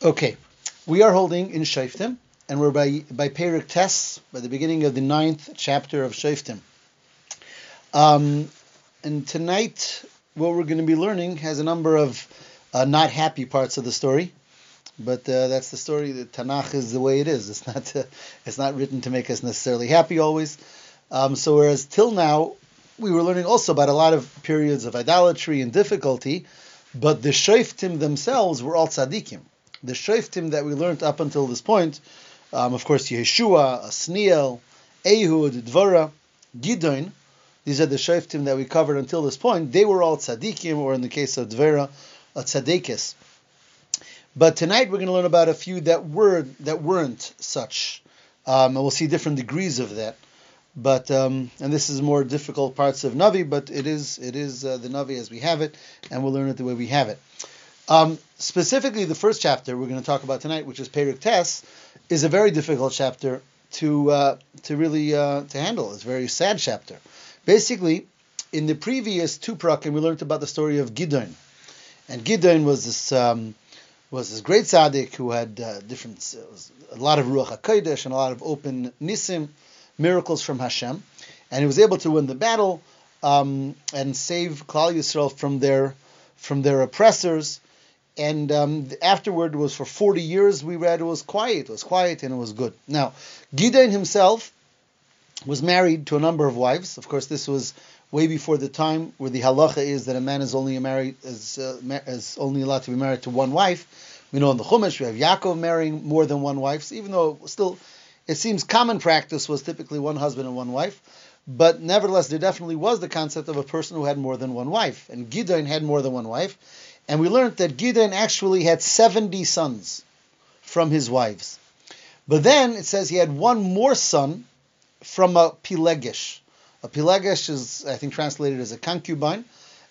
Okay, we are holding in Shoftim, and we're by by Perik Tes, by the beginning of the ninth chapter of Shoftim. Um, and tonight, what we're going to be learning has a number of uh, not happy parts of the story, but uh, that's the story. The Tanakh is the way it is. It's not uh, it's not written to make us necessarily happy always. Um, so whereas till now we were learning also about a lot of periods of idolatry and difficulty, but the Shoftim themselves were all tzaddikim the shoftim that we learned up until this point, um, of course, Yeshua, Asniel, Ehud, Dvora, Gidon, these are the shoftim that we covered until this point. They were all tzaddikim, or in the case of Dvora, a tzaddikis. But tonight we're going to learn about a few that were that weren't such, um, and we'll see different degrees of that. But um, and this is more difficult parts of Navi, but it is it is uh, the Navi as we have it, and we'll learn it the way we have it. Um, specifically, the first chapter we're going to talk about tonight, which is Perik Tes, is a very difficult chapter to uh, to really uh, to handle. It's a very sad chapter. Basically, in the previous two prakim, we learned about the story of Gidon, and Gidon was this um, was this great tzaddik who had uh, different a lot of ruach hakodesh and a lot of open nisim miracles from Hashem, and he was able to win the battle um, and save Klal Yisrael from their from their oppressors and um, afterward was for 40 years we read it was quiet it was quiet and it was good. Now gideon himself was married to a number of wives. Of course this was way before the time where the halacha is that a man is only married is, uh, is only allowed to be married to one wife. We know in the chumash we have yaakov marrying more than one wife so even though still it seems common practice was typically one husband and one wife. But nevertheless there definitely was the concept of a person who had more than one wife. And gideon had more than one wife and we learned that Gideon actually had 70 sons from his wives. But then it says he had one more son from a Pilegesh. A Pilegesh is, I think, translated as a concubine.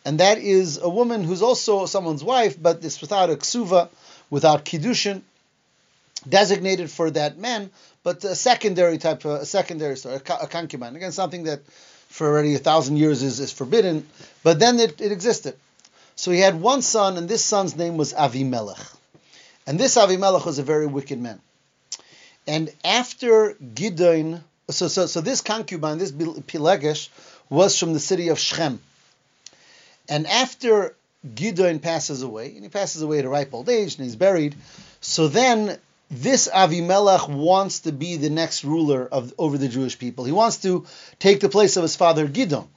And that is a woman who's also someone's wife, but it's without a ksuva, without kiddushin, designated for that man, but a secondary type, of, a secondary story, a concubine. Again, something that for already a thousand years is, is forbidden, but then it, it existed. So he had one son, and this son's name was Avimelech. And this Avimelech was a very wicked man. And after Gideon, so, so, so this concubine, this Pilegesh, was from the city of Shechem. And after Gideon passes away, and he passes away at a ripe old age, and he's buried, so then this Avimelech wants to be the next ruler of over the Jewish people. He wants to take the place of his father Gideon.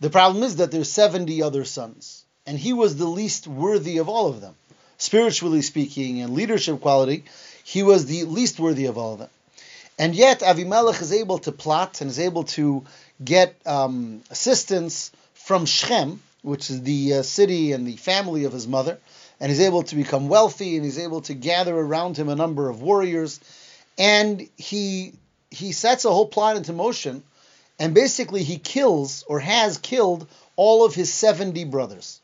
The problem is that there's 70 other sons and he was the least worthy of all of them. Spiritually speaking and leadership quality, he was the least worthy of all of them. And yet, Avimelech is able to plot and is able to get um, assistance from Shechem, which is the uh, city and the family of his mother, and he's able to become wealthy and he's able to gather around him a number of warriors. And he he sets a whole plot into motion, and basically he kills or has killed all of his 70 brothers.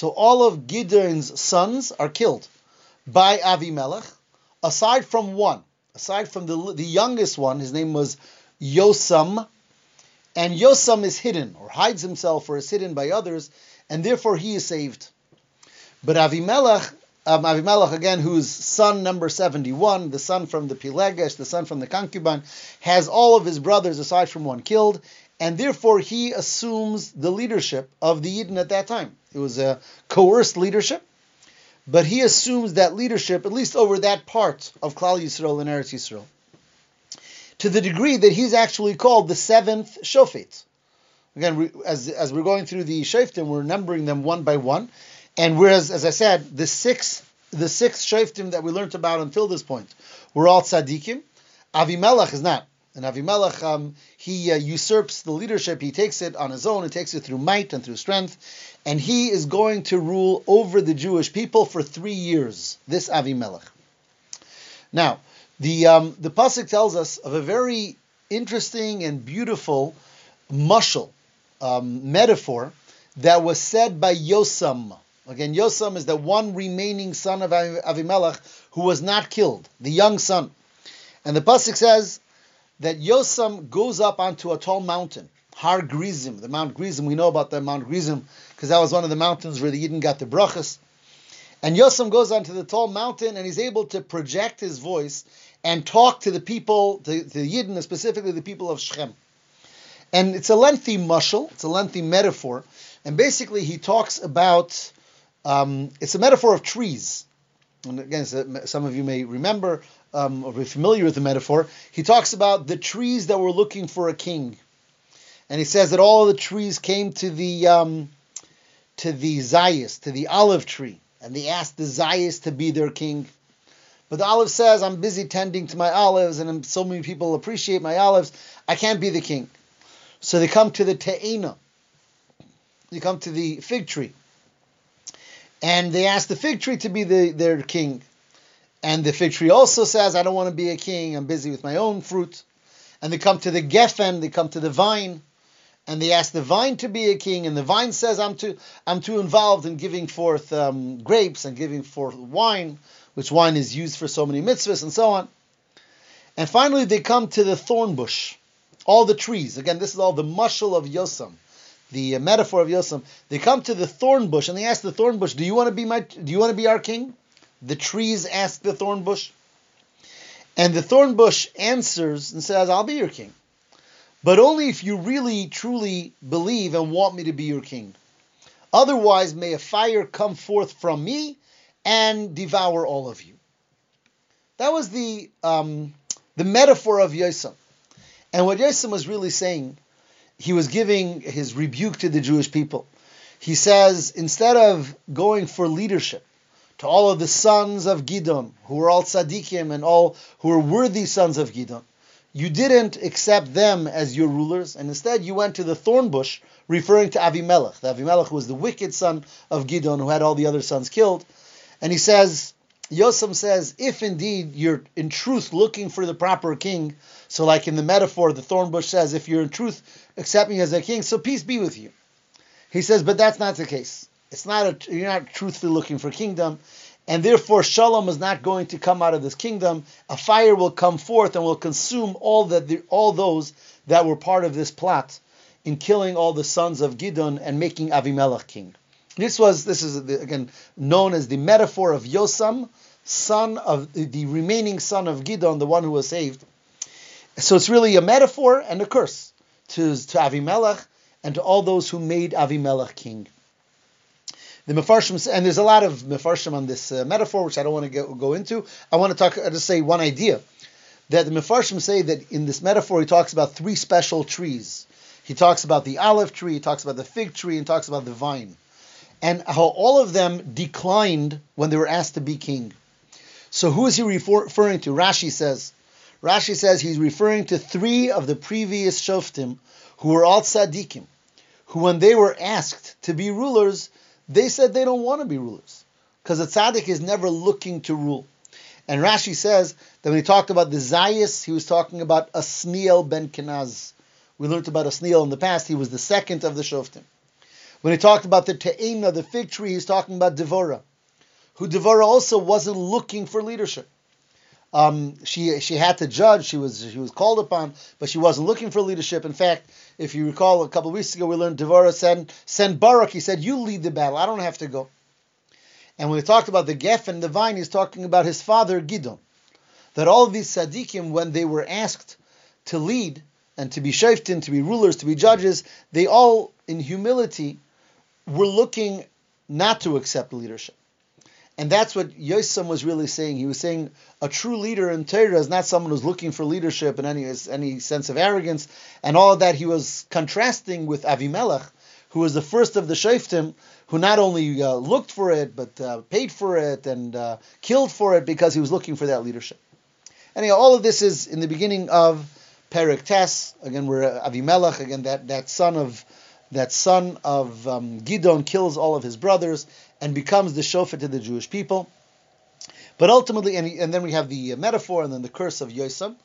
So all of Gideon's sons are killed by Avimelech, aside from one, aside from the, the youngest one, his name was Yosam, and Yosam is hidden, or hides himself, or is hidden by others, and therefore he is saved. But Avimelech, um, Avimelech again, who's son number 71, the son from the Pilegesh, the son from the concubine, has all of his brothers, aside from one, killed, and therefore he assumes the leadership of the Yidden at that time. It was a coerced leadership, but he assumes that leadership, at least over that part of Klal Yisrael and Eretz Yisrael, to the degree that he's actually called the seventh Shofet. Again, as, as we're going through the Shoftim, we're numbering them one by one, and whereas, as I said, the six the six Shoftim that we learned about until this point were all tzaddikim. Avimelech is not. And Avimelech, um, he uh, usurps the leadership. He takes it on his own. He takes it through might and through strength and he is going to rule over the Jewish people for three years. This Avimelech. Now, the um, the pasuk tells us of a very interesting and beautiful mushal um, metaphor that was said by Yosam. Again, Yosam is the one remaining son of Avimelech who was not killed, the young son. And the pasuk says that Yosam goes up onto a tall mountain, Har Grizim, the Mount Grizim. We know about the Mount Grizim because that was one of the mountains where the Yidden got the brachas. And Yosem goes onto the tall mountain and he's able to project his voice and talk to the people, to, to Yidden, specifically the people of Shechem. And it's a lengthy mushal, it's a lengthy metaphor. And basically, he talks about um, it's a metaphor of trees. And again, some of you may remember um, or be familiar with the metaphor. He talks about the trees that were looking for a king. And he says that all the trees came to the um, to the Zayas, to the olive tree, and they asked the Zayas to be their king. But the olive says, I'm busy tending to my olives, and so many people appreciate my olives, I can't be the king. So they come to the Te'ena. They come to the fig tree. And they ask the fig tree to be the, their king. And the fig tree also says, I don't want to be a king, I'm busy with my own fruit. And they come to the Geffen, they come to the vine, and they ask the vine to be a king, and the vine says, I'm too, I'm too involved in giving forth um, grapes and giving forth wine, which wine is used for so many mitzvahs and so on. And finally, they come to the thorn bush, all the trees. Again, this is all the mushal of Yosam, the uh, metaphor of Yosam. They come to the thorn bush and they ask the thorn bush, "Do you want to be my? Do you want to be our king?" The trees ask the thorn bush, and the thorn bush answers and says, "I'll be your king, but only if you really truly believe and want me to be your king. Otherwise, may a fire come forth from me and devour all of you." That was the um, the metaphor of Yosem. And what Yosem was really saying, he was giving his rebuke to the Jewish people. He says, instead of going for leadership to all of the sons of Gidon, who were all tzaddikim and all who were worthy sons of Gidon, you didn't accept them as your rulers, and instead you went to the thorn bush, referring to Avimelech. The Avimelech was the wicked son of Gidon, who had all the other sons killed. And he says, Yosem says, if indeed you're in truth looking for the proper king, so, like in the metaphor, the thorn bush says, if you're in truth accept me as a king, so peace be with you. He says, but that's not the case. It's not a, you're not truthfully looking for kingdom, and therefore shalom is not going to come out of this kingdom. A fire will come forth and will consume all that the, all those that were part of this plot in killing all the sons of Gidon and making Avimelech king. This was this is again known as the metaphor of Yosam, son of the remaining son of Gidon, the one who was saved. So it's really a metaphor and a curse to, to Avimelech and to all those who made Avimelech king. The Mefarshim, and there's a lot of Mefarshim on this uh, metaphor, which I don't want to go, go into. I want to talk, uh, just say one idea. That the Mefarshim say that in this metaphor, he talks about three special trees. He talks about the olive tree, he talks about the fig tree, and talks about the vine. And how all of them declined when they were asked to be king. So who is he referring to? Rashi says, Rashi says he's referring to three of the previous shoftim who were all tzaddikim, who when they were asked to be rulers, they said they don't want to be rulers because a tzaddik is never looking to rule. And Rashi says that when he talked about the Zayas, he was talking about Asniel ben Kenaz. We learned about Asniel in the past. He was the second of the Shoftim. When he talked about the Te'ena, the fig tree, he's talking about Devora, who Devora also wasn't looking for leadership. Um, she she had to judge. She was she was called upon, but she wasn't looking for leadership. In fact, if you recall, a couple of weeks ago we learned Devorah send send Barak. He said, "You lead the battle. I don't have to go." And when we talked about the Geffen the vine, he's talking about his father Gidon. That all these tzaddikim, when they were asked to lead and to be shoftim, to be rulers, to be judges, they all, in humility, were looking not to accept leadership. And that's what Yosem was really saying. He was saying a true leader in Torah is not someone who's looking for leadership and any any sense of arrogance and all of that. He was contrasting with Avimelech, who was the first of the Shoftim, who not only uh, looked for it but uh, paid for it and uh, killed for it because he was looking for that leadership. Anyhow, all of this is in the beginning of Perik. Again, we're Avimelech. Again, that that son of that son of um, Gidon kills all of his brothers and becomes the shofar to the Jewish people. But ultimately, and, and then we have the metaphor and then the curse of Yosem.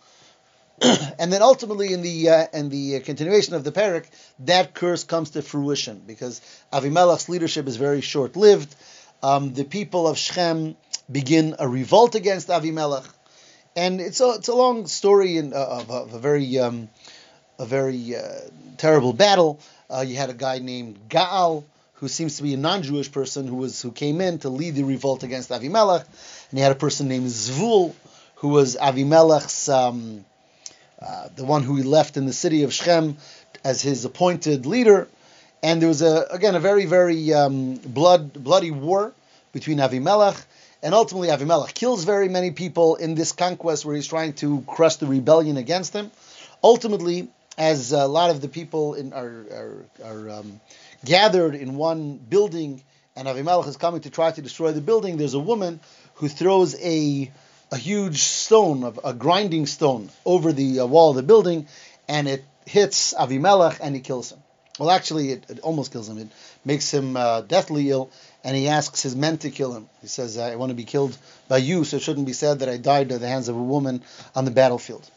and then ultimately, in the uh, in the continuation of the parak, that curse comes to fruition because Avimelech's leadership is very short lived. Um, the people of Shechem begin a revolt against Avimelech, and it's a it's a long story in, uh, of, of, a very um, a very uh, terrible battle. Uh, you had a guy named Gaal who seems to be a non-Jewish person who was who came in to lead the revolt against Avimelech, and he had a person named Zvul, who was Avimelech's um, uh, the one who he left in the city of Shechem as his appointed leader, and there was a again a very very um, blood bloody war between Avimelech. And ultimately, Avimelech kills very many people in this conquest where he's trying to crush the rebellion against him. Ultimately, as a lot of the people in, are, are, are um, gathered in one building, and Avimelech is coming to try to destroy the building, there's a woman who throws a a huge stone, of a grinding stone, over the uh, wall of the building, and it hits Avimelech and he kills him. Well, actually, it, it almost kills him. It makes him uh, deathly ill, and he asks his men to kill him. He says, "I want to be killed by you, so it shouldn't be said that I died at the hands of a woman on the battlefield."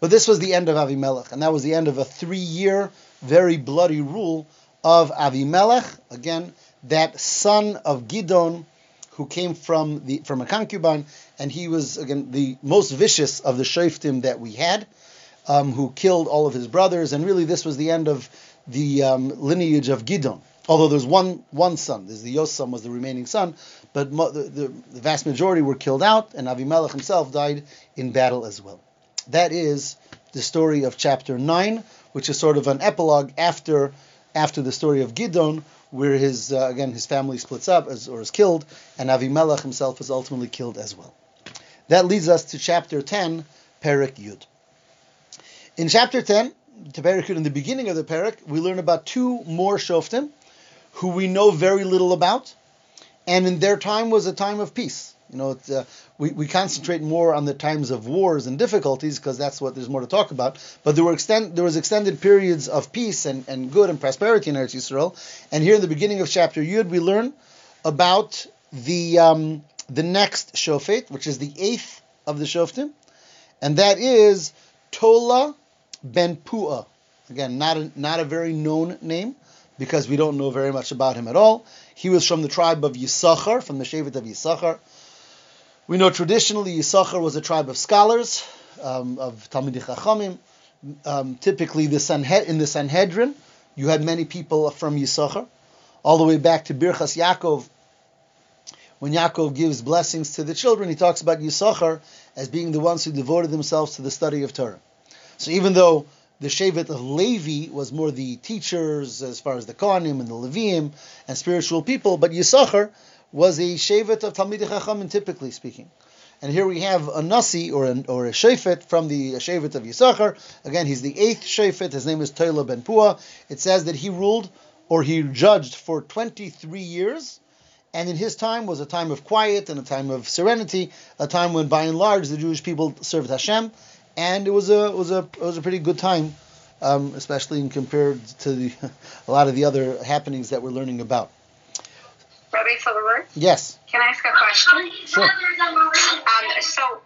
But this was the end of Avimelech, and that was the end of a three-year, very bloody rule of Avimelech. Again, that son of Gidon, who came from the from a concubine, and he was again the most vicious of the shoftim that we had, um, who killed all of his brothers, and really this was the end of the um, lineage of Gidon. Although there's one one son, there's the Yosam was the remaining son, but mo- the, the, the vast majority were killed out, and Avimelech himself died in battle as well. That is the story of chapter 9, which is sort of an epilogue after after the story of Gidon, where his uh, again his family splits up as, or is killed, and Avimelech himself is ultimately killed as well. That leads us to chapter 10, Perik Yud. In chapter 10, to Perik Yud, in the beginning of the Perik, we learn about two more Shoftim, who we know very little about, and in their time was a time of peace. You know, uh, we, we concentrate more on the times of wars and difficulties because that's what there's more to talk about. But there were extend, there was extended periods of peace and, and good and prosperity in Eretz Yisrael. And here in the beginning of chapter Yud, we learn about the um, the next shofet, which is the eighth of the shoftim, and that is Tola ben Pua. Again, not a, not a very known name because we don't know very much about him at all. He was from the tribe of Yisachar, from the Shevet of Yisachar. We know traditionally Yisachar was a tribe of scholars, um, of Talmidei Chachamim. Um, typically, the Sanhed- in the Sanhedrin, you had many people from Yisachar, all the way back to Birchas Yaakov. When Yaakov gives blessings to the children, he talks about Yisachar as being the ones who devoted themselves to the study of Torah. So even though the Shevet of Levi was more the teachers as far as the Kohanim and the Leviim and spiritual people, but Yisachar was a shevet of Talmidei Chachamim, typically speaking. And here we have a nasi or a, or a from the shevet of Yisachar. Again, he's the eighth shefet. His name is Toila ben Pua. It says that he ruled or he judged for 23 years. And in his time was a time of quiet and a time of serenity, a time when, by and large, the Jewish people served Hashem, and it was a it was a it was a pretty good time, um, especially in compared to the, a lot of the other happenings that we're learning about. Rabbi Silverberg? Yes. Can I ask a question? Sure. Um, so,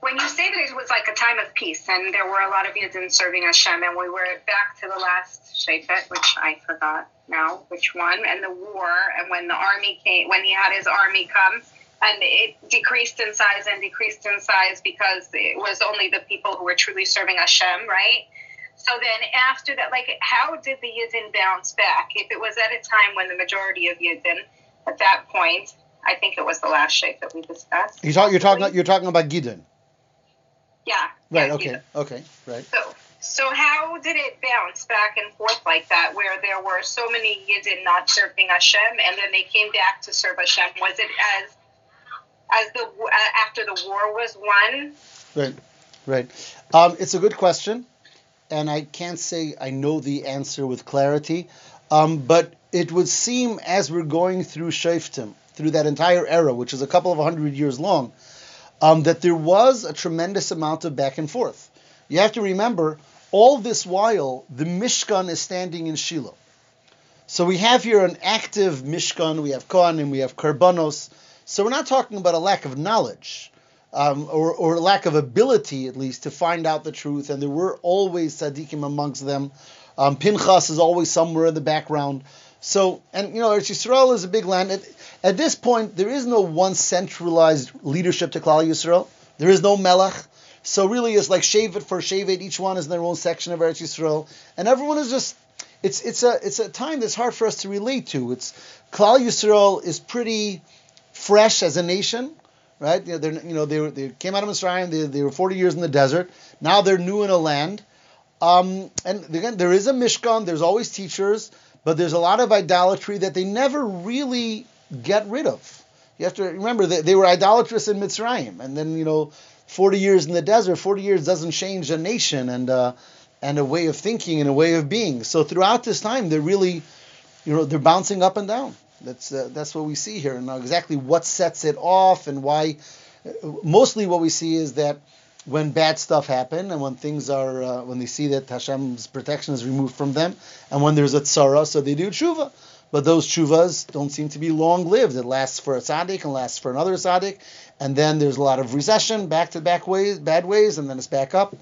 when you say that it was like a time of peace and there were a lot of Yidden serving Hashem, and we were back to the last Shafet, which I forgot now which one, and the war, and when the army came, when he had his army come, and it decreased in size and decreased in size because it was only the people who were truly serving Hashem, right? So then after that, like, how did the Yidden bounce back? If it was at a time when the majority of Yidden at that point, I think it was the last shape that we discussed. You talk, you're talking you're talking about Gidon. Yeah. Right. yeah, okay. Gidon. Okay. Right. So, so how did it bounce back and forth like that, where there were so many Yidden not serving Hashem, and then they came back to serve Hashem? Was it as as the uh, after the war was won? Right. Right. Um, it's a good question, and I can't say I know the answer with clarity. Um, but it would seem as we're going through Shaftim, through that entire era, which is a couple of hundred years long, um, that there was a tremendous amount of back and forth. You have to remember, all this while, the Mishkan is standing in Shiloh. So we have here an active Mishkan, we have Kohanim, we have Karbanos. So we're not talking about a lack of knowledge. Um, or, or lack of ability, at least, to find out the truth, and there were always tzaddikim amongst them. Um, Pinchas is always somewhere in the background. So, and you know, Eretz Yisrael is a big land. At, at this point, there is no one centralized leadership to Klal Yisrael. There is no Melech. So really, it's like Shevet for Shevet. Each one is in their own section of Eretz Yisrael, and everyone is just it's it's a it's a time that's hard for us to relate to. It's Klal Yisrael is pretty fresh as a nation, right? You know, they're, you know they, were, they came out of Mitzrayim. They, they were 40 years in the desert. Now they're new in a land. Um, and again, there is a Mishkan. There's always teachers, but there's a lot of idolatry that they never really get rid of. You have to remember that they were idolatrous in Mitzrayim, and then you know, 40 years in the desert. 40 years doesn't change a nation and uh, and a way of thinking and a way of being. So throughout this time, they're really, you know, they're bouncing up and down. That's uh, that's what we see here, and exactly what sets it off and why. Mostly, what we see is that when bad stuff happen and when things are uh, when they see that Hashem's protection is removed from them, and when there's a tzara, so they do tshuva. But those tshuvas don't seem to be long lived. It lasts for a tzaddik and lasts for another tzaddik, and then there's a lot of recession, back to back ways, bad ways, and then it's back up.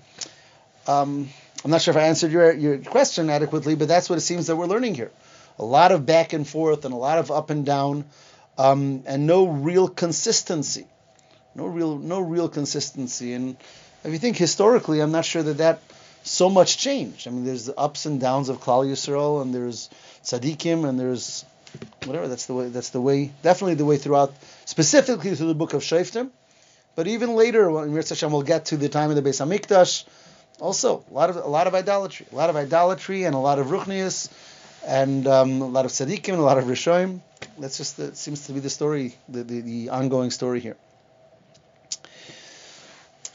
Um, I'm not sure if I answered your, your question adequately, but that's what it seems that we're learning here. A lot of back and forth and a lot of up and down, um, and no real consistency. No real, no real consistency. And if you think historically, I'm not sure that that so much changed. I mean, there's the ups and downs of Klal Yisrael, and there's tzaddikim, and there's whatever. That's the way. That's the way. Definitely the way throughout, specifically through the book of Shoftim. But even later, when Hashem will get to the time of the Beis Hamikdash, also a lot of a lot of idolatry, a lot of idolatry, and a lot of ruchnius, and um, a lot of tzaddikim, and a lot of rishoim. That's just that seems to be the story, the, the, the ongoing story here.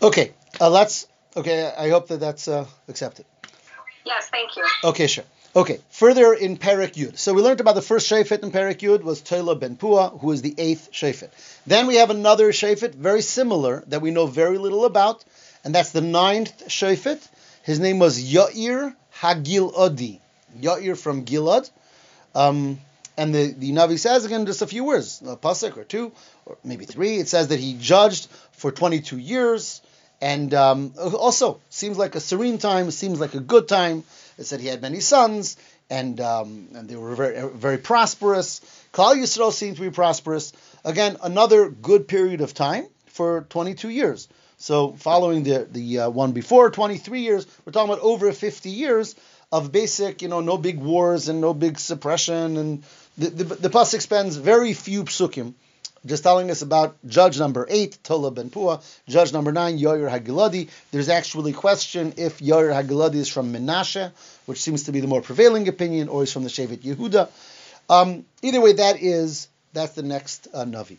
Okay, uh, let's. Okay, I hope that that's uh, accepted. Yes, thank you. Okay, sure. Okay, further in Perik Yud. So we learned about the first Shefet in Perik Yud was Tola ben Pua, who is the eighth Shefet. Then we have another Shefet, very similar, that we know very little about, and that's the ninth Shofet. His name was Yair Hagiladi. Yair from Gilad. Um, and the, the Navi says again just a few words, a pasuk or two, or maybe three. It says that he judged for 22 years, and um, also seems like a serene time, seems like a good time. It said he had many sons, and um, and they were very very prosperous. Klal Yisrael seemed to be prosperous. Again, another good period of time for 22 years. So following the the uh, one before, 23 years, we're talking about over 50 years of basic, you know, no big wars and no big suppression, and the the, the pasuk spends very few psukim just telling us about judge number eight, Tola ben Pua, judge number nine, Yair Hagiladi. There's actually question if Yair Hagiladi is from Menashe, which seems to be the more prevailing opinion, or is from the Shevet Yehuda. Um, either way, that is that's the next uh, Navi.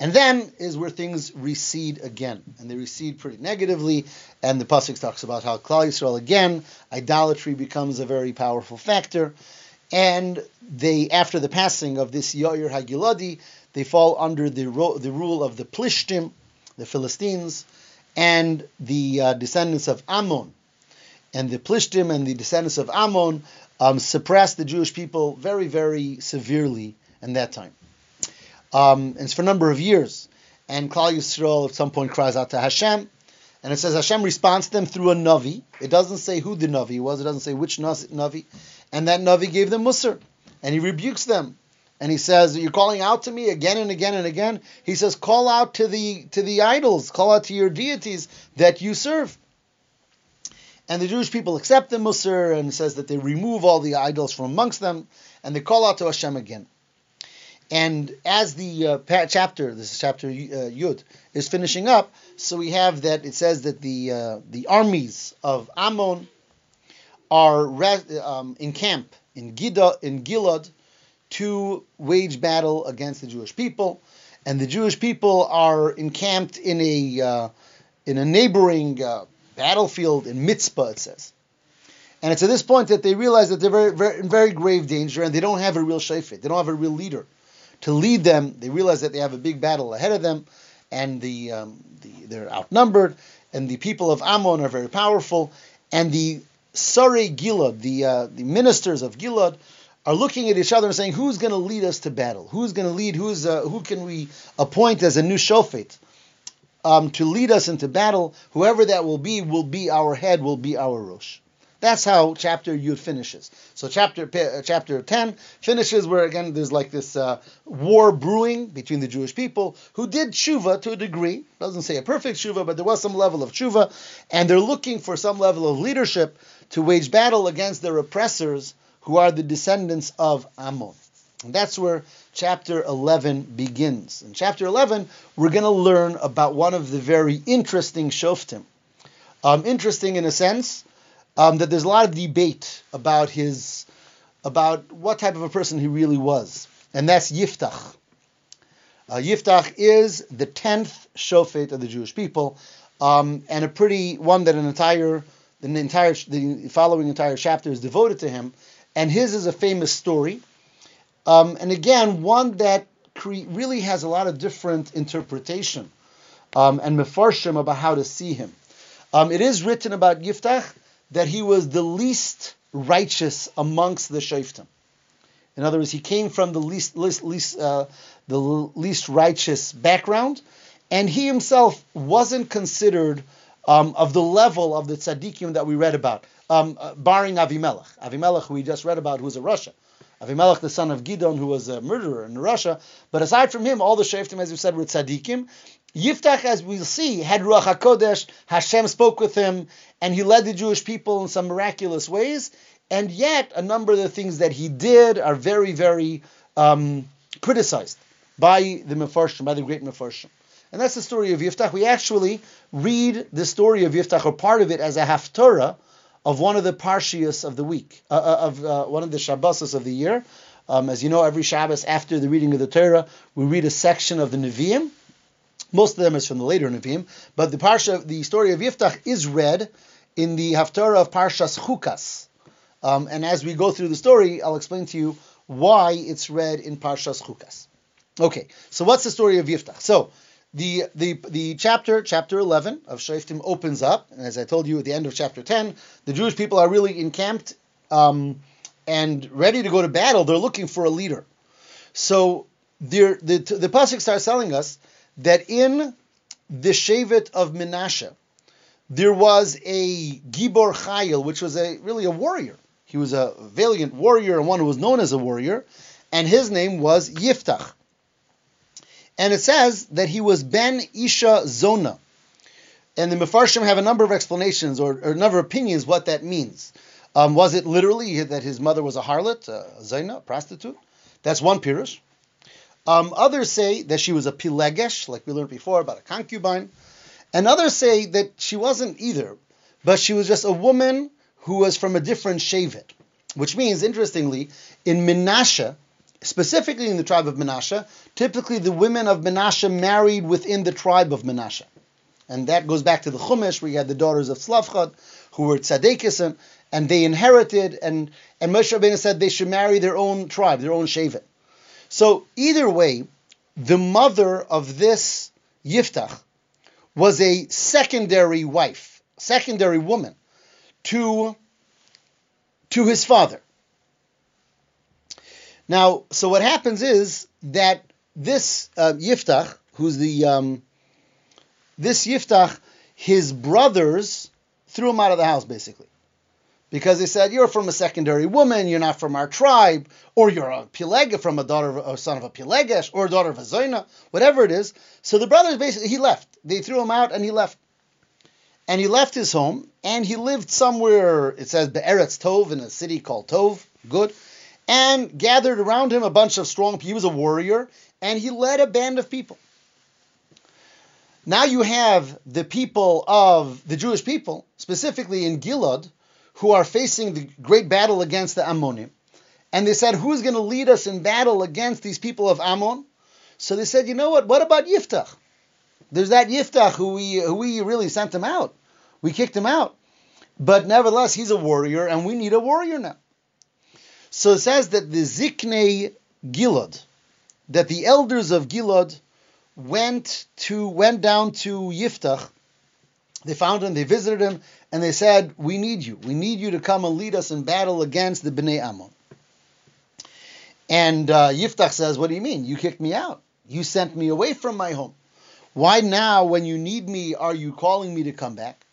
And then is where things recede again, and they recede pretty negatively. And the pasuk talks about how Klal Yisrael again, idolatry becomes a very powerful factor, and they, after the passing of this Yair Hagiladi, they fall under the ro- the rule of the Plishtim, the Philistines, and the uh, descendants of Ammon. And the Plishtim and the descendants of Ammon um, suppressed the Jewish people very, very severely in that time. Um, and it's for a number of years. And Klal Yisrael at some point cries out to Hashem, and it says Hashem responds to them through a Navi. It doesn't say who the Navi was, it doesn't say which Navi. And that Navi gave them Musr, and he rebukes them. And he says, You're calling out to me again and again and again. He says, Call out to the to the idols, call out to your deities that you serve. And the Jewish people accept the Musr and says that they remove all the idols from amongst them, and they call out to Hashem again. And as the uh, chapter, this is chapter uh, Yud, is finishing up, so we have that it says that the uh, the armies of Ammon are re- um, in camp in Gida in Gilad to wage battle against the Jewish people, and the Jewish people are encamped in a uh, in a neighboring uh, battlefield in Mitzpah. It says. And it's at this point that they realize that they're very, very, in very grave danger and they don't have a real shayfet. They don't have a real leader to lead them. They realize that they have a big battle ahead of them, and the, um, the they're outnumbered, and the people of Ammon are very powerful, and the Sari Gilad, the uh, the ministers of Gilad, are looking at each other and saying, "Who's going to lead us to battle? Who's going to lead? Who's uh, who can we appoint as a new shofet um, to lead us into battle? Whoever that will be will be our head, will be our rosh." That's how chapter Yud finishes. So chapter uh, chapter 10 finishes where again there's like this uh, war brewing between the Jewish people who did tshuva to a degree. Doesn't say a perfect tshuva, but there was some level of tshuva, and they're looking for some level of leadership to wage battle against their oppressors who are the descendants of Ammon. And that's where chapter 11 begins. In chapter 11, we're going to learn about one of the very interesting shoftim. Um, interesting in a sense um, that there's a lot of debate about his, about what type of a person he really was, and that's Yiftach. Uh, Yiftach is the tenth shofet of the Jewish people, um, and a pretty one that an entire the entire the following entire chapter is devoted to him, and his is a famous story, um, and again one that cre- really has a lot of different interpretation um, and mefarshim about how to see him. Um, it is written about Yiftach that he was the least righteous amongst the Shoftim. In other words, he came from the least, least, least uh, the least righteous background, and he himself wasn't considered um, of the level of the tzaddikim that we read about, um, uh, barring Avimelech. Avimelech, who we just read about, who was a rasha. Avimelech, the son of Gidon, who was a murderer in rasha. But aside from him, all the Sheftim, as we said, were tzaddikim. Yiftach, as we'll see, had Ruach HaKodesh, Hashem spoke with him, and he led the Jewish people in some miraculous ways. And yet, a number of the things that he did are very, very um, criticized by the Mefarshim, by the great Mefarshim. And that's the story of Yiftach. We actually read the story of Yiftach, or part of it, as a haftarah of one of the parshias of the week, uh, uh of uh, one of the Shabbosos of the year. Um, as you know, every Shabbos after the reading of the Torah, we read a section of the Nevi'im. Most of them is from the later Nevi'im, but the parsha, the story of Yiftach is read in the Haftarah of Parshas Chukas. Um, and as we go through the story, I'll explain to you why it's read in Parshas Chukas. Okay, so what's the story of Yiftach? So the, the, the chapter, chapter 11 of Shoftim opens up, and as I told you at the end of chapter 10, the Jewish people are really encamped um, and ready to go to battle. They're looking for a leader. So the, the, the Pasuk starts telling us that in the Shevet of Menashe, there was a Gibor Chayil, which was a really a warrior. He was a valiant warrior and one who was known as a warrior, and his name was Yiftach. And it says that he was Ben Isha Zona. And the Mefarshim have a number of explanations or, or a number of opinions what that means. Um, was it literally that his mother was a harlot, a prostitute? That's one pirush. Um, others say that she was a pilegesh, like we learned before about a concubine. And others say that she wasn't either, but she was just a woman who was from a different Shevet. Which means, interestingly, in Menashe, specifically in the tribe of Menashe, typically the women of Menashe married within the tribe of Menashe. And that goes back to the Chumash, where you had the daughters of Slavchad, who were tzaddikisim, and they inherited, and, and Moshe Rabbeinu said they should marry their own tribe, their own Shevet. So either way, the mother of this Yiftach was a secondary wife, secondary woman to, to his father. Now, so what happens is that this uh, Yiftach, who's the um, this Yiftach, his brothers threw him out of the house basically, because they said you're from a secondary woman, you're not from our tribe, or you're a Pilega from a daughter of a son of a Pilegesh, or a daughter of a Zoina, whatever it is. So the brothers basically he left. They threw him out and he left. And he left his home and he lived somewhere. It says Be'eretz Tov in a city called Tov. Good and gathered around him a bunch of strong. He was a warrior, and he led a band of people. Now you have the people of the Jewish people, specifically in Gilad, who are facing the great battle against the Ammonim. And they said, Who's going to lead us in battle against these people of Ammon? So they said, You know what? What about Yiftach? There's that Yiftach who we, who we really sent him out. We kicked him out. But nevertheless, he's a warrior, and we need a warrior now. So it says that the Ziknei Gilad, that the elders of Gilad went to went down to Yiftach. They found him, they visited him, and they said, "We need you. We need you to come and lead us in battle against the Bnei Ammon." And uh, Yiftach says, "What do you mean? You kicked me out. You sent me away from my home. Why now, when you need me, are you calling me to come back?"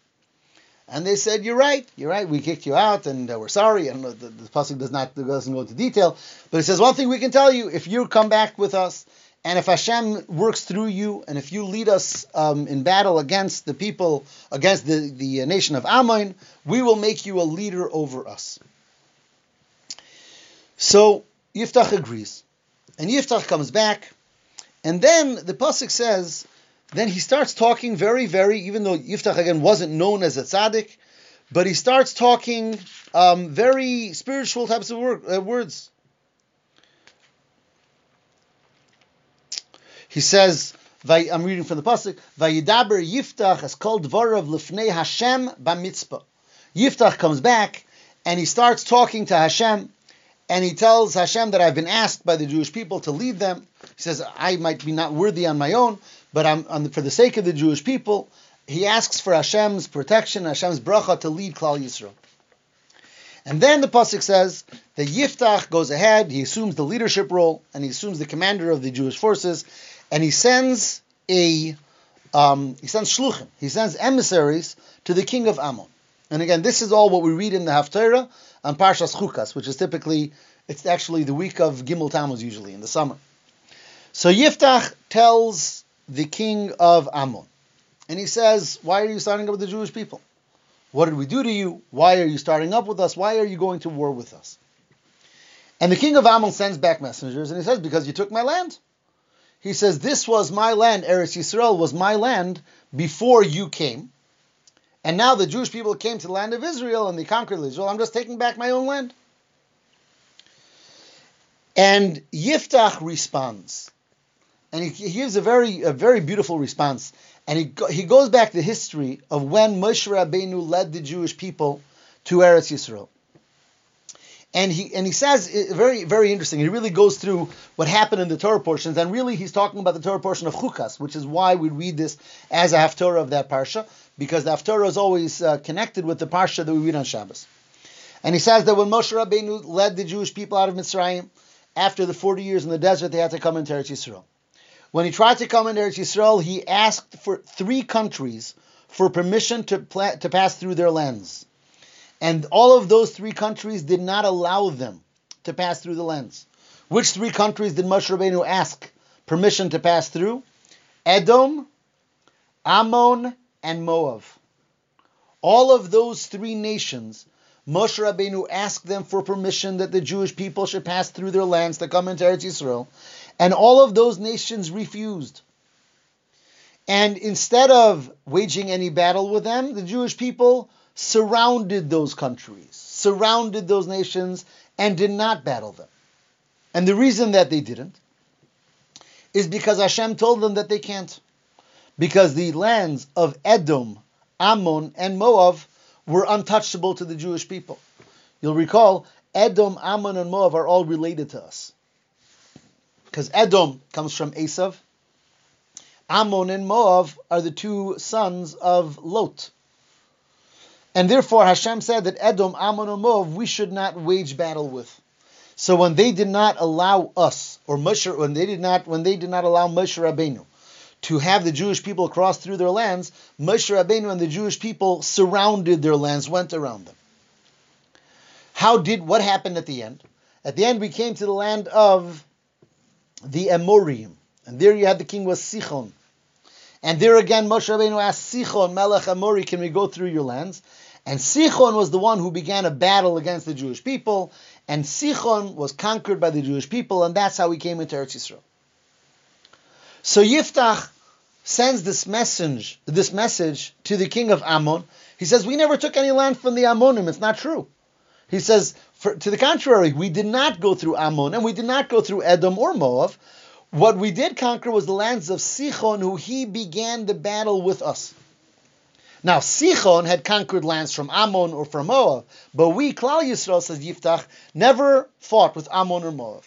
And they said, "You're right. You're right. We kicked you out, and uh, we're sorry." And the, the, does not doesn't go into detail, but it says one thing we can tell you: if you come back with us, and if Hashem works through you, and if you lead us um, in battle against the people, against the the nation of Ammon, we will make you a leader over us. So Yiftach agrees, and Yiftach comes back, and then the pasuk says then he starts talking very, very, even though Yiftach again wasn't known as a tzaddik, but he starts talking um, very spiritual types of word, uh, words. He says, I'm reading from the pasuk. Vayidaber Yiftach es kol dvarav lifnei Hashem b'mitzpah. Yiftach comes back and he starts talking to Hashem, and he tells Hashem that I've been asked by the Jewish people to lead them. He says I might be not worthy on my own, but the, for the sake of the Jewish people, he asks for Hashem's protection, Hashem's bracha to lead Klal Yisrael. And then the pasuk says that Yiftach goes ahead, he assumes the leadership role, and he assumes the commander of the Jewish forces, and he sends a um, he sends shluchim, he sends emissaries to the king of Ammon. And again, this is all what we read in the Haftarah on Parshas Chukas, which is typically it's actually the week of Gimel Tammuz usually in the summer. So Yiftach tells the king of Ammon. And he says, Why are you starting up with the Jewish people? What did we do to you? Why are you starting up with us? Why are you going to war with us? And the king of Ammon sends back messengers and he says, Because you took my land. He says, This was my land, Eretz Yisrael was my land before you came. And now the Jewish people came to the land of Israel and they conquered Israel. I'm just taking back my own land. And Yiftach responds and he, gives a very a very beautiful response. And he he goes back to history of when Moshe Rabbeinu led the Jewish people to Eretz Yisrael. And he and he says very very interesting. He really goes through what happened in the Torah portions, and really he's talking about the Torah portion of Chukas, which is why we read this as a haftorah of that parsha, because the haftorah is always uh, connected with the parsha that we read on Shabbos. And he says that when Moshe Rabbeinu led the Jewish people out of Mitzrayim, after the 40 years in the desert, they had to come into Eretz Yisrael. When he tried to come into Eretz Yisrael, he asked for three countries for permission to, pla- to pass through their lands. And all of those three countries did not allow them to pass through the lands. Which three countries did Moshe Rabbeinu ask permission to pass through? Edom, Ammon, and Moab. All of those three nations, Moshe Rabbeinu asked them for permission that the Jewish people should pass through their lands to come into Eretz Yisrael. And all of those nations refused. And instead of waging any battle with them, the Jewish people surrounded those countries, surrounded those nations, and did not battle them. And the reason that they didn't is because Hashem told them that they can't. Because the lands of Edom, Ammon, and Moab were untouchable to the Jewish people. You'll recall, Edom, Ammon, and Moab are all related to us because Edom comes from Esav. Ammon and Moab are the two sons of Lot. And therefore Hashem said that Edom, Ammon, and Moab we should not wage battle with. So when they did not allow us, or Moshe, when they did not, when they did not allow Moshe Rabbeinu to have the Jewish people cross through their lands, Moshe Rabbeinu and the Jewish people surrounded their lands, went around them. How did what happened at the end? At the end, we came to the land of the Amorim. And there you had the king was Sichon. And there again, Moshe Rabbeinu asked Sichon, Melech Amori, can we go through your lands? And Sichon was the one who began a battle against the Jewish people, and Sichon was conquered by the Jewish people, and that's how he came into Eretz Yisrael. So Yiftach sends this message, this message to the king of Ammon. He says, "We never took any land from the Ammonim. It's not true." He says, to the contrary, we did not go through Ammon and we did not go through Edom or Moab. What we did conquer was the lands of Sichon, who he began the battle with us. Now, Sichon had conquered lands from Ammon or from Moab, but we, Klal Yisrael, says Yiftach, never fought with Ammon or Moab.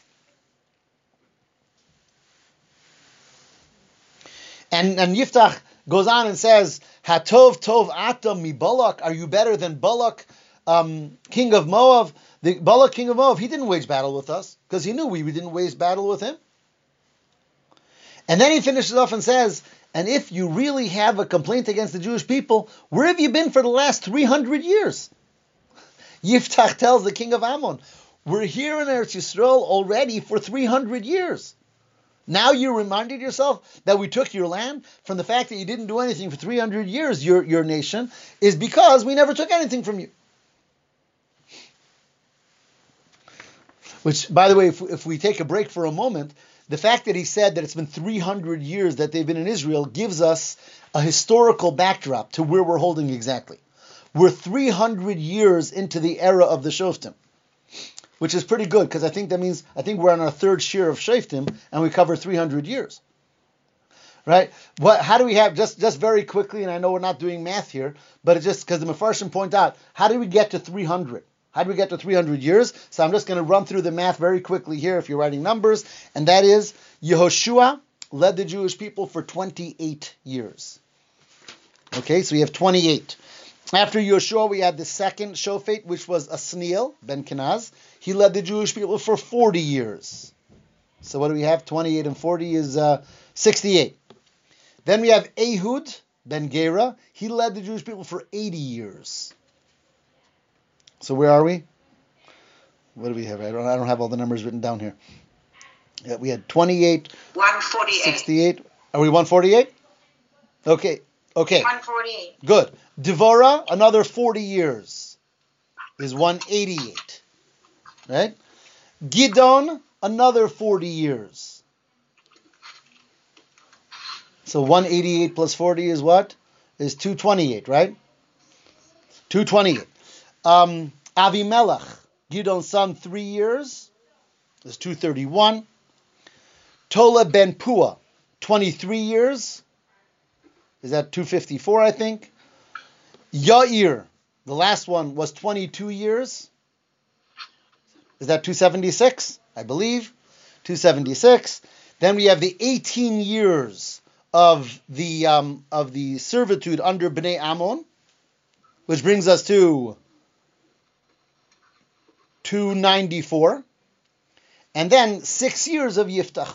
And, and Yiftach goes on and says, Hatov Tov Atam mi Balak, are you better than Balak, um, king of Moab? The Balak, king of Moab, he didn't wage battle with us because he knew we didn't wage battle with him. And then he finishes off and says, And if you really have a complaint against the Jewish people, where have you been for the last 300 years? Yiftach tells the king of Ammon, we're here in Eretz Yisrael already for 300 years. Now you reminded yourself that we took your land from the fact that you didn't do anything for 300 years, your, your nation, is because we never took anything from you. Which, by the way, if, if we take a break for a moment, the fact that he said that it's been 300 years that they've been in Israel gives us a historical backdrop to where we're holding exactly. We're 300 years into the era of the Shoftim which is pretty good because I think that means I think we're on our third share of Shaftim and we cover 300 years. Right? What? How do we have just just very quickly? And I know we're not doing math here, but it's just because the Mefarshim point out how did we get to 300? How do we get to 300 years? So I'm just going to run through the math very quickly here if you're writing numbers, and that is Yehoshua led the Jewish people for 28 years. Okay, so we have 28. After Yehoshua, we had the second Shofet, which was Asniel ben Kenaz. He led the Jewish people for 40 years. So what do we have? 28 and 40 is uh, 68. Then we have Ehud ben Gera. He led the Jewish people for 80 years. So where are we? What do we have? I don't, I don't have all the numbers written down here. Yeah, we had 28, 148. 68. Are we 148? Okay. Okay. 148. Good. Devora, another 40 years, is 188. Right? Gidon, another 40 years. So 188 plus 40 is what? Is 228, right? 228. Um, Avimelech, Gidon's son, three years, is 231. Tola ben Pua, 23 years, is that 254, I think? Yair, the last one was 22 years. Is that 276? I believe. 276. Then we have the 18 years of the um, of the servitude under Bnei Ammon, which brings us to 294. And then six years of Yiftach,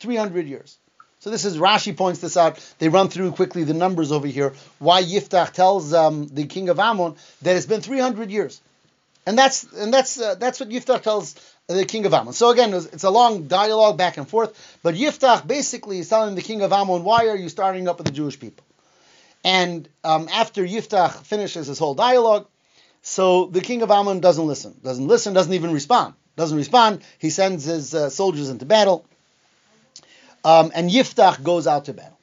300 years. So this is Rashi points this out. They run through quickly the numbers over here. Why Yiftach tells um, the king of Ammon that it's been 300 years, and that's and that's uh, that's what Yiftach tells the king of Ammon. So again, it's a long dialogue back and forth. But Yiftach basically is telling the king of Ammon, why are you starting up with the Jewish people? And um, after Yiftach finishes his whole dialogue, so the king of Ammon doesn't listen, doesn't listen, doesn't even respond, doesn't respond. He sends his uh, soldiers into battle. Um, and Yiftach goes out to battle.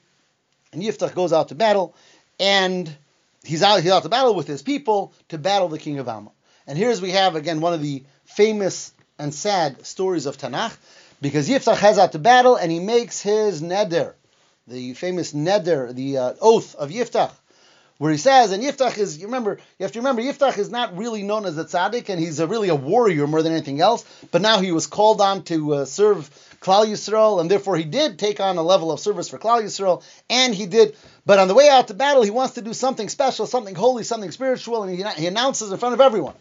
And Yiftach goes out to battle, and he's out, he's out to battle with his people to battle the king of Ammon. And here's we have again one of the famous and sad stories of Tanakh, because Yiftach heads out to battle and he makes his neder, the famous neder, the uh, oath of Yiftach, where he says, and Yiftach is, you remember, you have to remember, Yiftach is not really known as a tzaddik, and he's a, really a warrior more than anything else, but now he was called on to uh, serve Klal Yisrael, and therefore he did take on a level of service for Klal Yisrael, and he did. But on the way out to battle, he wants to do something special, something holy, something spiritual, and he, he announces in front of everyone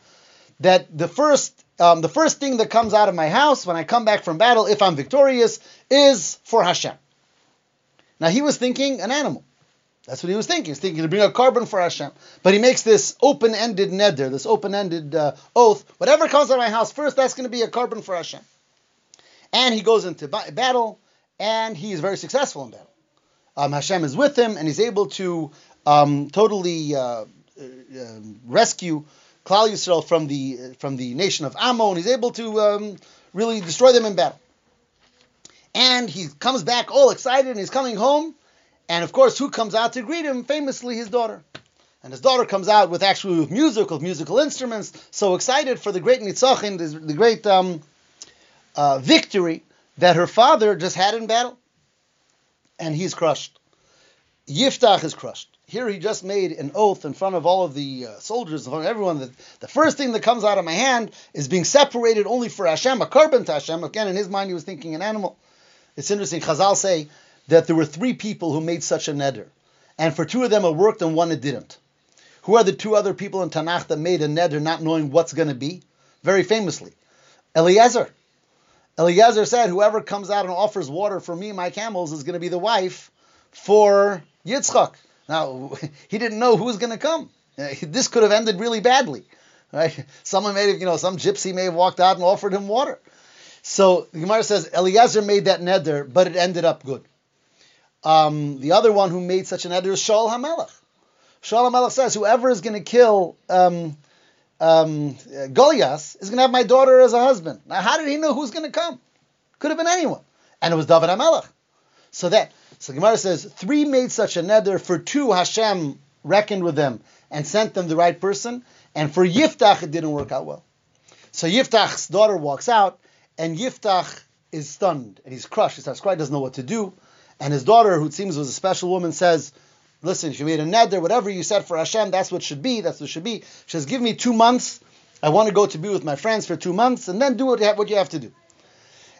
that the first um, the first thing that comes out of my house when I come back from battle, if I'm victorious, is for Hashem. Now he was thinking an animal. That's what he was thinking. He's thinking to bring a korban for Hashem. But he makes this open-ended neder, this open-ended uh, oath. Whatever comes out of my house first, that's going to be a korban for Hashem and he goes into battle, and he is very successful in battle. Um, Hashem is with him, and he's able to um, totally uh, uh, rescue Klal Yisrael from the from the nation of Ammon. He's able to um, really destroy them in battle. And he comes back all excited, and he's coming home. And of course, who comes out to greet him? Famously, his daughter. And his daughter comes out with actually with music, with musical instruments, so excited for the great Nitzachim, the great um, uh, victory that her father just had in battle. And he's crushed. Yiftach is crushed. Here he just made an oath in front of all of the uh, soldiers, in front of everyone, that the first thing that comes out of my hand is being separated only for Hashem, a korban to Hashem. Again, in his mind, he was thinking an animal. It's interesting. Chazal say that there were three people who made such a neder, and for two of them it worked and one it didn't. Who are the two other people in Tanakh that made a neder not knowing what's going to be? Very famously, Eliezer. Eliezer said, Whoever comes out and offers water for me and my camels is going to be the wife for Yitzchak. Now, he didn't know who was going to come. This could have ended really badly. Right? Someone may have, you know, some gypsy may have walked out and offered him water. So the Gemara says Eliezer made that neder, but it ended up good. Um, the other one who made such an neder is Shaul HaMelech. Shaul HaMelech says, whoever is going to kill um, um, Goliath is going to have my daughter as a husband. Now, how did he know who's going to come? Could have been anyone. And it was David HaMelech. So that, so Gemara says, three made such a neder, for two Hashem reckoned with them and sent them the right person, and for Yiftach it didn't work out well. So Yiftach's daughter walks out, and Yiftach is stunned, and he's crushed. He starts crying, doesn't know what to do. And his daughter, who seems was a special woman, says, listen, she made a neder, whatever you said for Hashem, that's what should be, that's what should be. She says, give me two months. I want to go to be with my friends for two months, and then do what you have, what you have to do.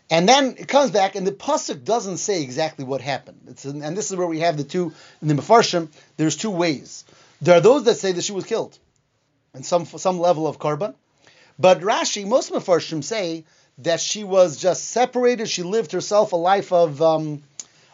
And then it comes back, and the pasuk doesn't say exactly what happened. It's, and this is where we have the two in the Mefarshim. There's two ways. There are those that say that she was killed, and some some level of korban. But Rashi, most Mefarshim say that she was just separated. She lived herself a life of um,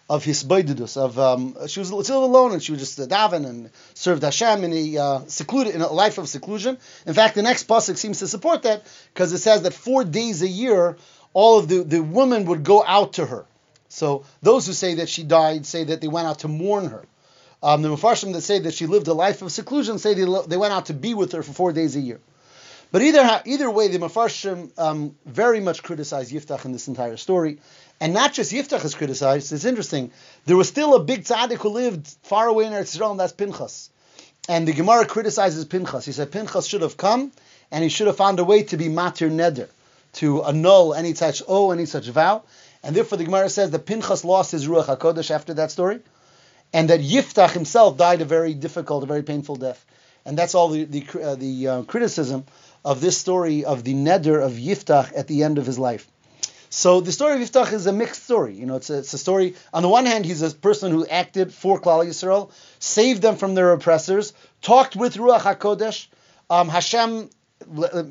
of his hisbaididus, of um, she was still alone, and she was just daven and served Hashem in a uh, secluded in a life of seclusion. In fact, the next pasuk seems to support that because it says that four days a year, all of the the women would go out to her. So those who say that she died say that they went out to mourn her. Um, the Mepharshim that say that she lived a life of seclusion say they, they went out to be with her for four days a year. But either either way, the Mepharshim um, very much criticize Yiftach in this entire story. And not just Yiftach is criticized, it's interesting. There was still a big tzaddik who lived far away in Eretz Yisrael, and that's Pinchas. And the Gemara criticizes Pinchas. He said Pinchas should have come, and he should have found a way to be matir neder, to annul any such oath, any such vow. And therefore the Gemara says that Pinchas lost his Ruach HaKodesh after that story, and that Yiftach himself died a very difficult, a very painful death. And that's all the, the, uh, the uh, criticism of this story of the neder of Yiftach at the end of his life. So the story of Yiftach is a mixed story. You know, it's a, it's a story. On the one hand, he's a person who acted for Klal Yisrael, saved them from their oppressors, talked with Ruach Hakodesh. Um, Hashem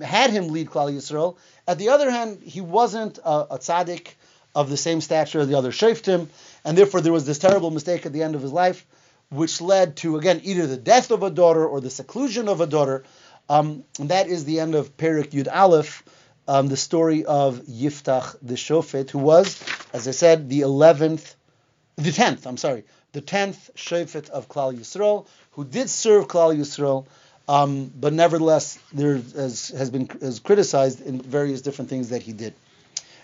had him lead Klal Yisrael. At the other hand, he wasn't a, a tzaddik of the same stature as the other shoftim, and therefore there was this terrible mistake at the end of his life, which led to again either the death of a daughter or the seclusion of a daughter. Um, and that is the end of Perek Yud Aleph um, the story of Yiftach the Shofet, who was, as I said, the 11th, the 10th, I'm sorry, the 10th Shofet of Klal Yisrael, who did serve Klal Yisrael, um, but nevertheless there has, has been has criticized in various different things that he did.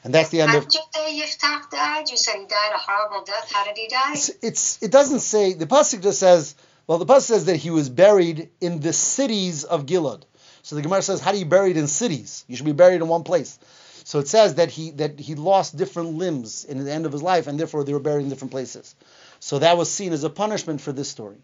And that's the end How of. did you say Yiftach died? You said he died a horrible death. How did he die? It's, it's it doesn't say the pasuk just says well the pasuk says that he was buried in the cities of Gilad. So the Gemara says how do you buried in cities? You should be buried in one place. So it says that he that he lost different limbs in the end of his life and therefore they were buried in different places. So that was seen as a punishment for this story.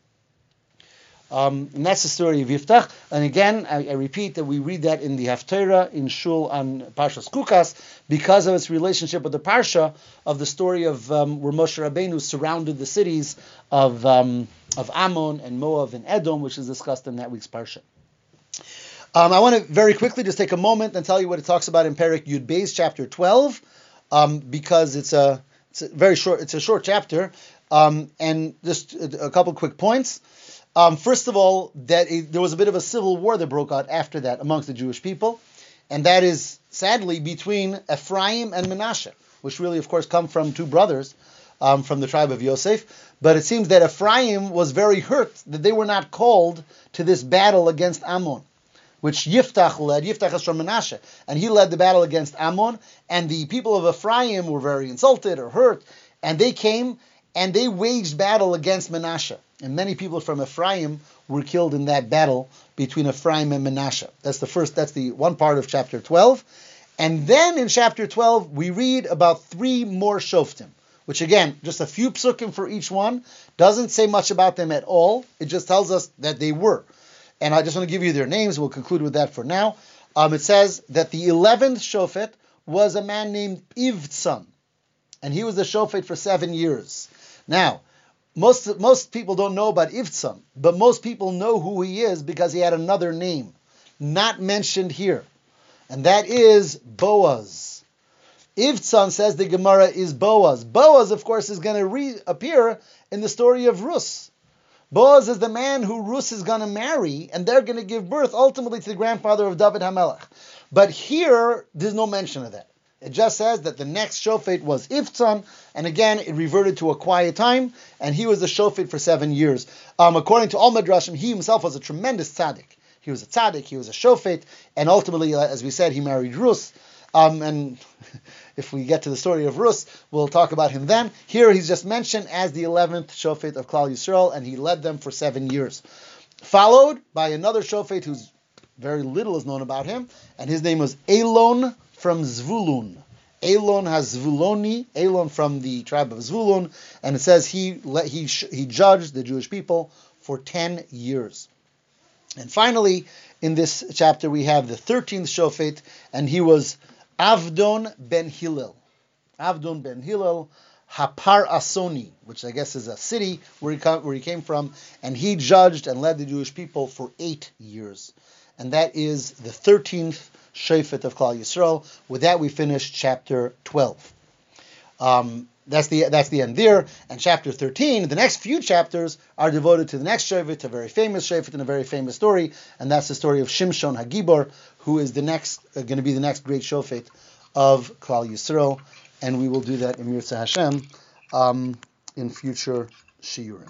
Um, and that's the story of Yiftach. And again, I, I repeat that we read that in the Haftarah in Shul on Parshas Chukas because of its relationship with the Parsha of the story of um, where Moshe Rabbeinu surrounded the cities of um, of Ammon and Moab and Edom, which is discussed in that week's Parsha. Um, I want to very quickly just take a moment and tell you what it talks about in Perek Yud Beis, chapter 12, um, because it's a, it's a very short, it's a short chapter, um, and just a, a couple quick points. Um, first of all, that it, there was a bit of a civil war that broke out after that amongst the Jewish people, and that is sadly between Ephraim and Menashe, which really, of course, come from two brothers um, from the tribe of Yosef. But it seems that Ephraim was very hurt that they were not called to this battle against Ammon, which Yiftach led. Yiftach is from Menashe, and he led the battle against Ammon. And the people of Ephraim were very insulted or hurt, and they came and they waged battle against Menashe. And many people from Ephraim were killed in that battle between Ephraim and Menashe. That's the first. That's the one part of chapter 12. And then in chapter 12, we read about three more shoftim, which again, just a few psukim for each one, doesn't say much about them at all. It just tells us that they were. And I just want to give you their names. We'll conclude with that for now. Um, it says that the 11th shofet was a man named Ivtsan, and he was the shofet for seven years. Now, most most people don't know about Ivtsan, but most people know who he is because he had another name, not mentioned here, and that is Boaz. Ivtsan says the Gemara is Boaz. Boaz, of course, is going to reappear in the story of Rus. Boaz is the man who Rus is going to marry, and they're going to give birth ultimately to the grandfather of David Hamelech. But here, there's no mention of that. It just says that the next shofet was Ivtsan, and again, it reverted to a quiet time, and he was the shofet for seven years. Um, according to all Midrashim, he himself was a tremendous tzaddik. He was a tzaddik, he was a shofet, and ultimately, uh, as we said, he married Rus. Um, and if we get to the story of Rus, we'll talk about him then. Here he's just mentioned as the 11th shofet of Klal Yisrael, and he led them for seven years. Followed by another shofet who's very little is known about him, and his name was Elon from Zvulun. Elon HaZvuloni, Elon from the tribe of Zvulun, and it says he he he judged the Jewish people for 10 years. And finally, in this chapter, we have the 13th Shofet, and he was Avdon ben Hillel. Avdon ben Hillel, HaPirasoni, which I guess is a city where he, where he came from, and he judged and led the Jewish people for eight years. And that is the 13th Shofet of Klal Yisrael. With that, we finish chapter 12. Um, that's the that's the end there. And chapter 13, the next few chapters are devoted to the next Shofet, a very famous Shofet and a very famous story, and that's the story of Shimshon Hagibor, who is the next uh, going to be the next great Shofet of Klal Yisrael, and we will do that in Mirza Hashem um, in future shiurim.